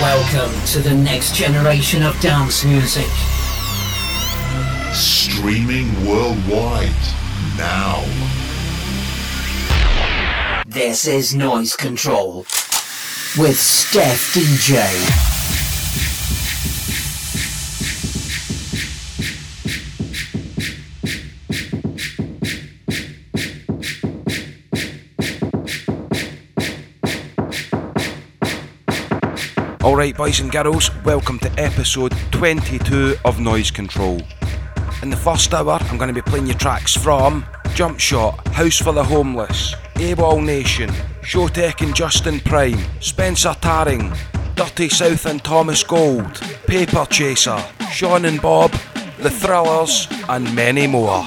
Welcome to the next generation of dance music. Streaming worldwide now. This is Noise Control with Steph DJ. Alright, boys and girls, welcome to episode 22 of Noise Control. In the first hour, I'm going to be playing you tracks from Jump Shot, House for the Homeless, AWOL Nation, Showtek and Justin Prime, Spencer Tarring, Dirty South and Thomas Gold, Paper Chaser, Sean and Bob, The Thrillers, and many more.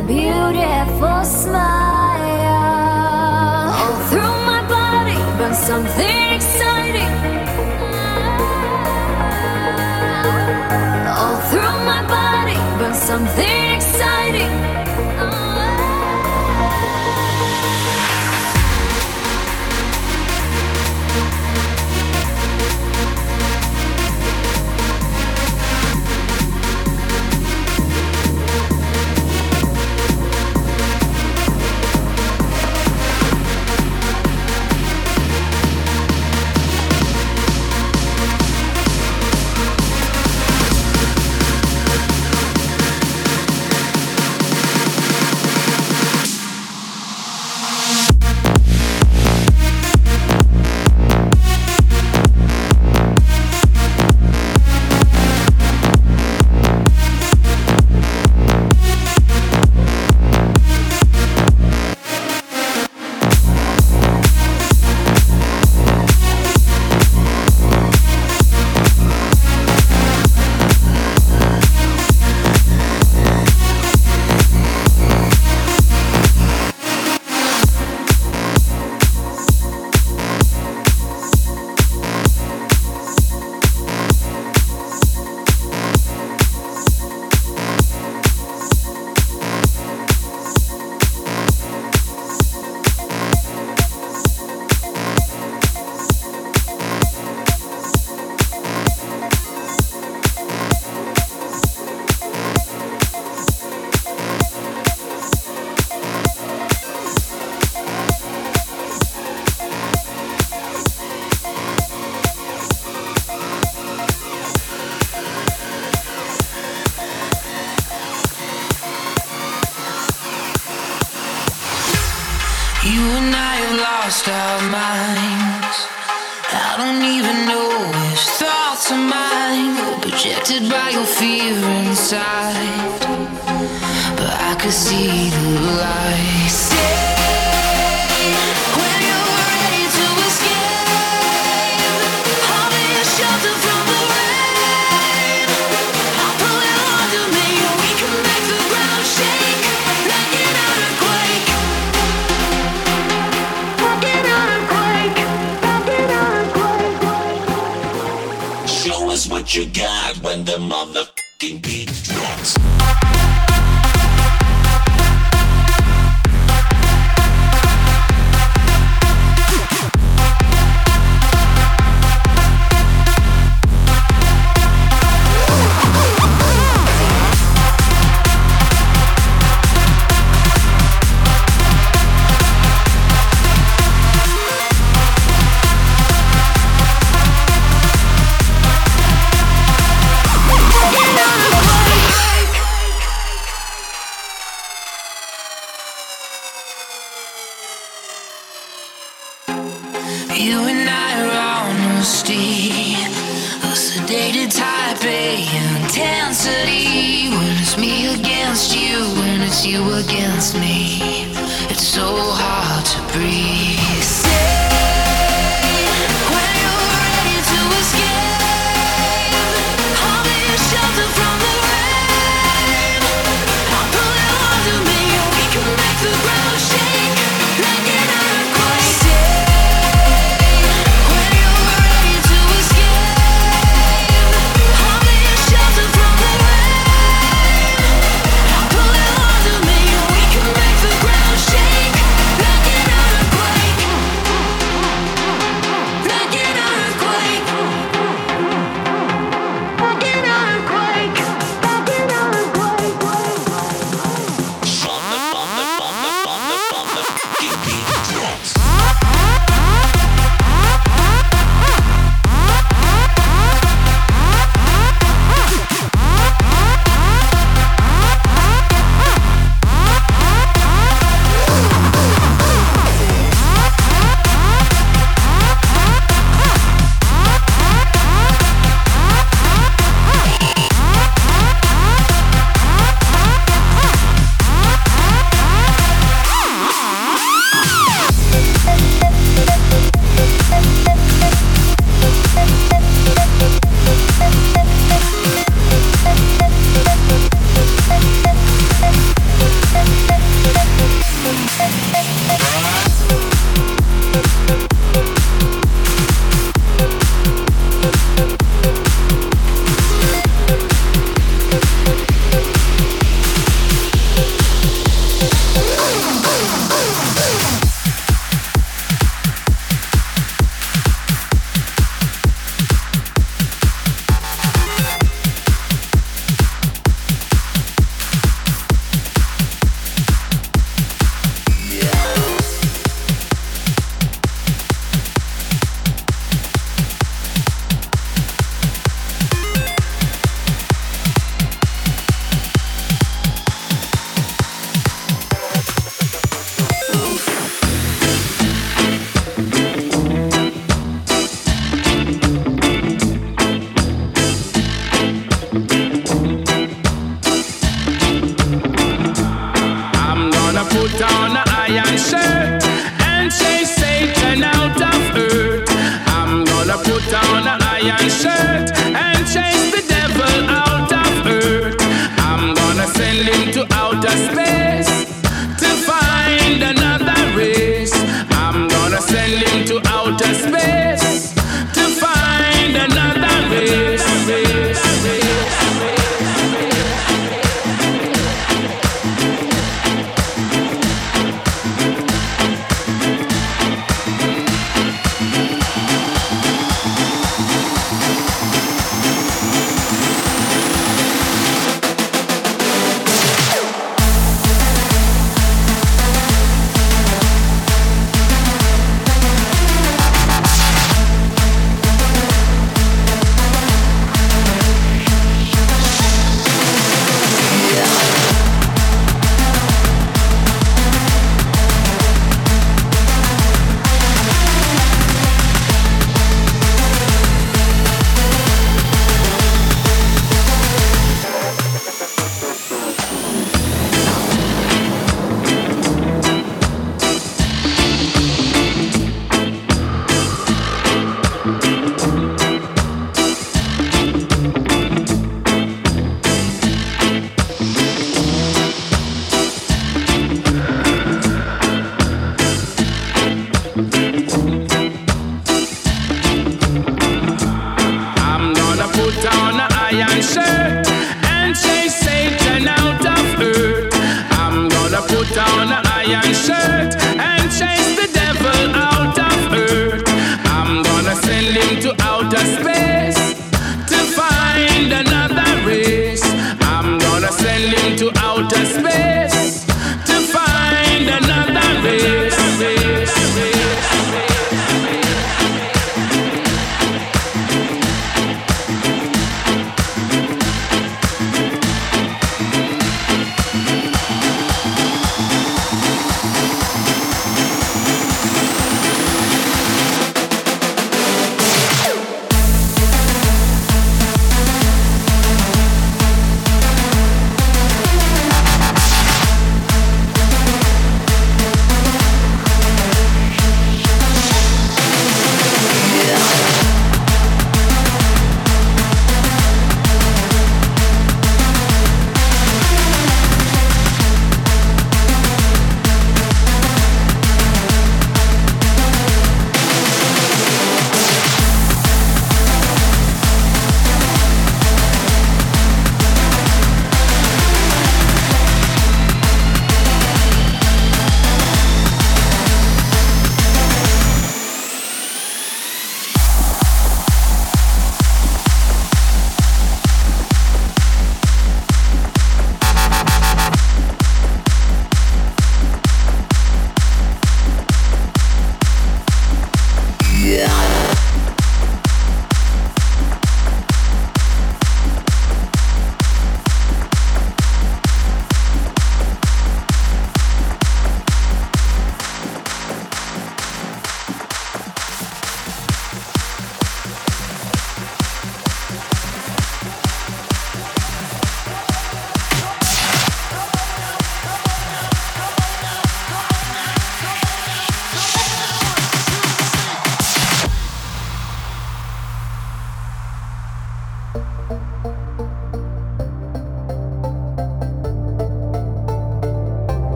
a beautiful smile. All through my body runs something exciting. All through my body runs something exciting.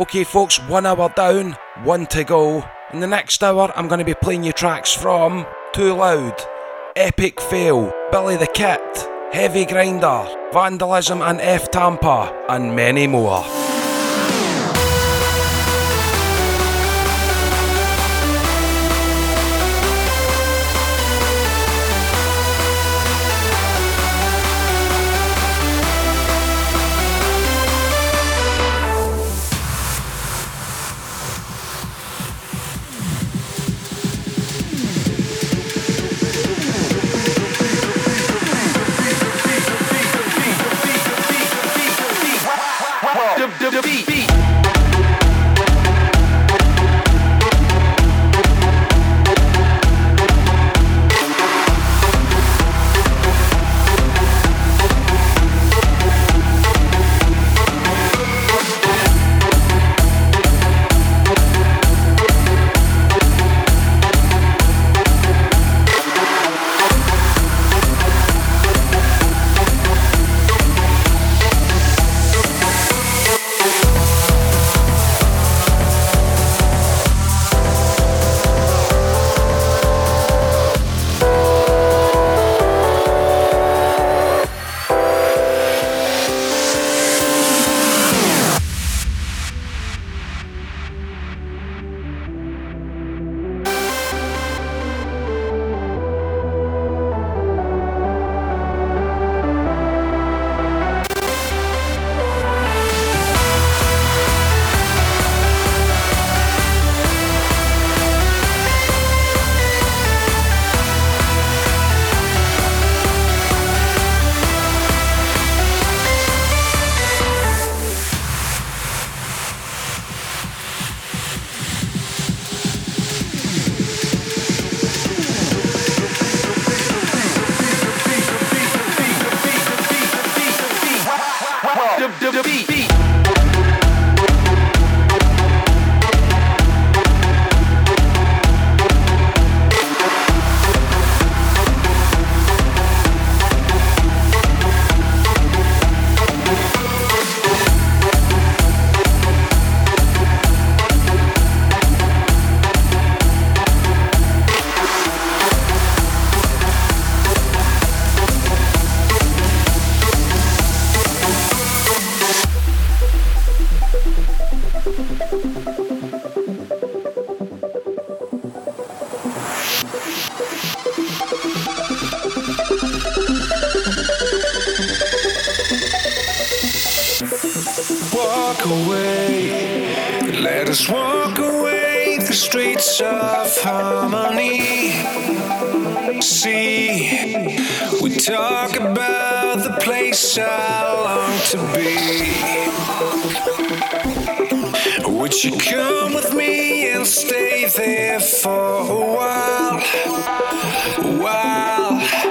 Okay, folks, one hour down, one to go. In the next hour, I'm going to be playing you tracks from Too Loud, Epic Fail, Billy the Kit, Heavy Grinder, Vandalism and F Tampa, and many more. Walk away. Let us walk away the streets of harmony. See, we talk about the place I long to be. Would you come with me and stay there for a while? While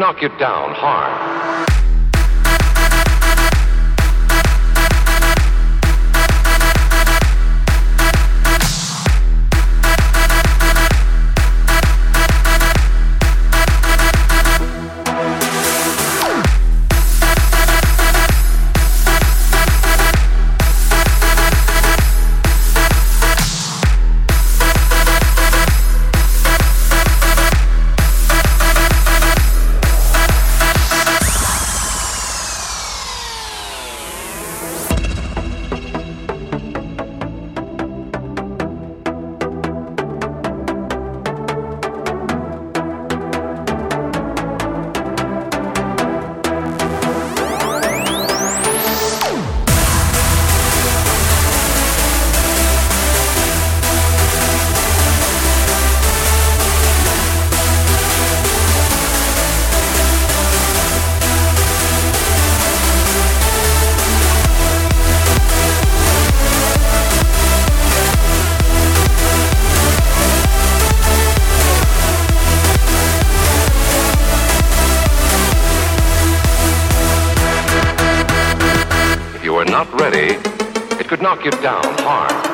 knock you down hard. Could knock you down hard.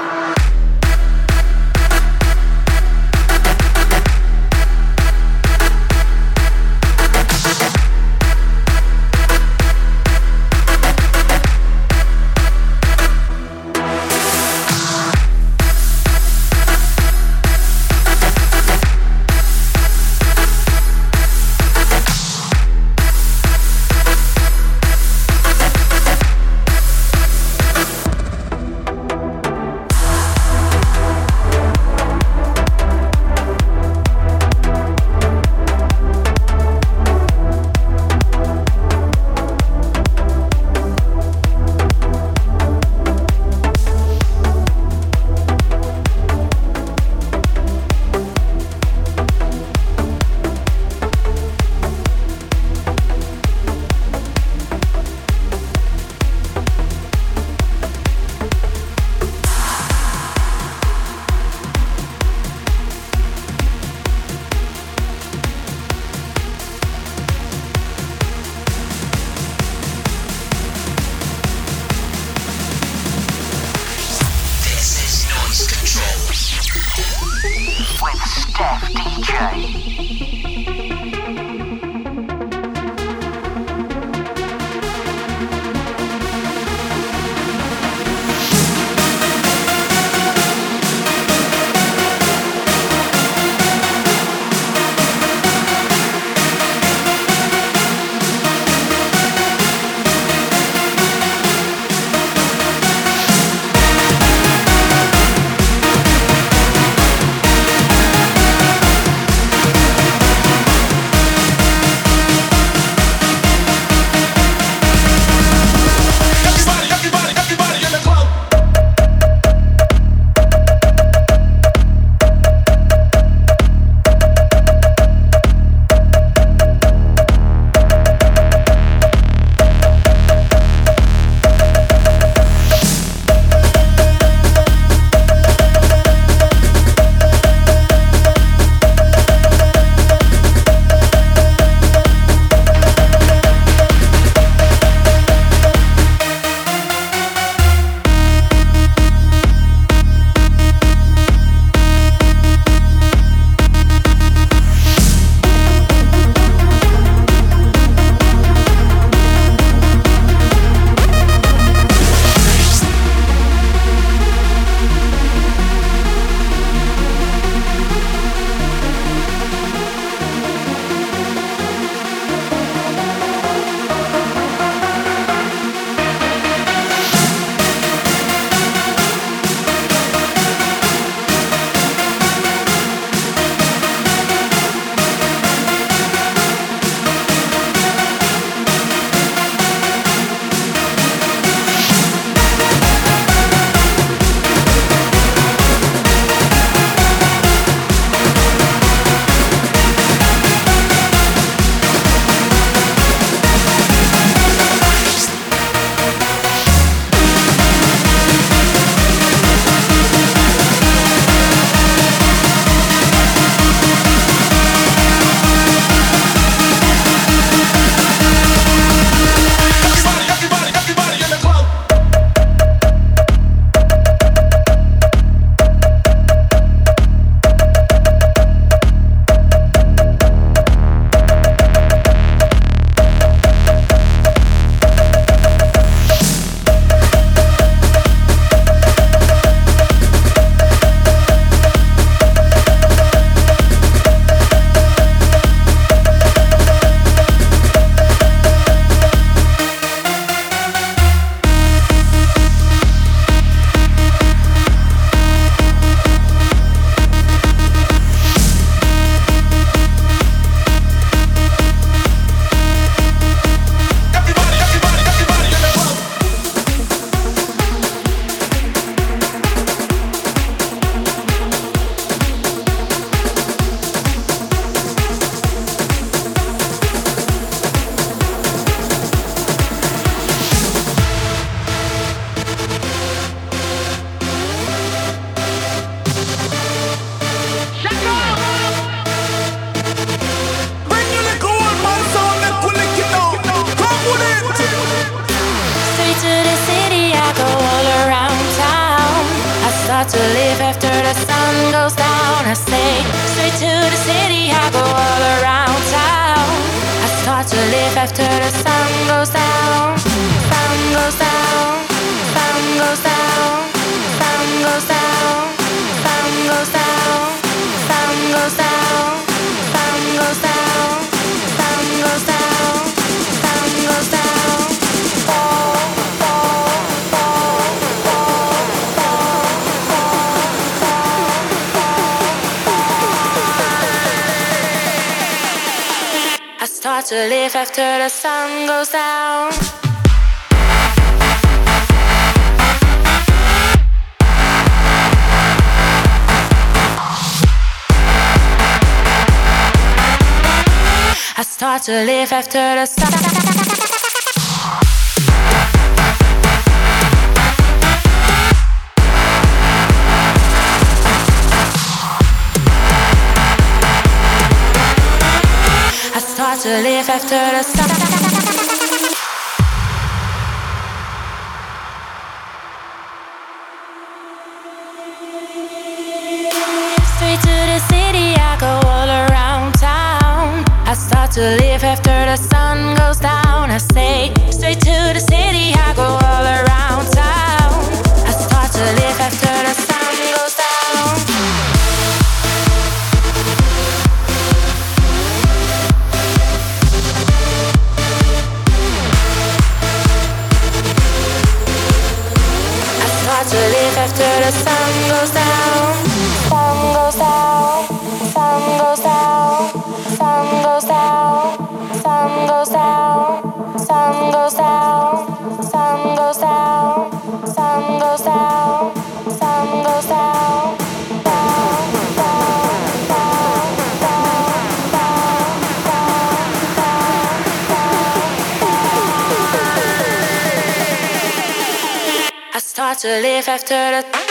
To live after the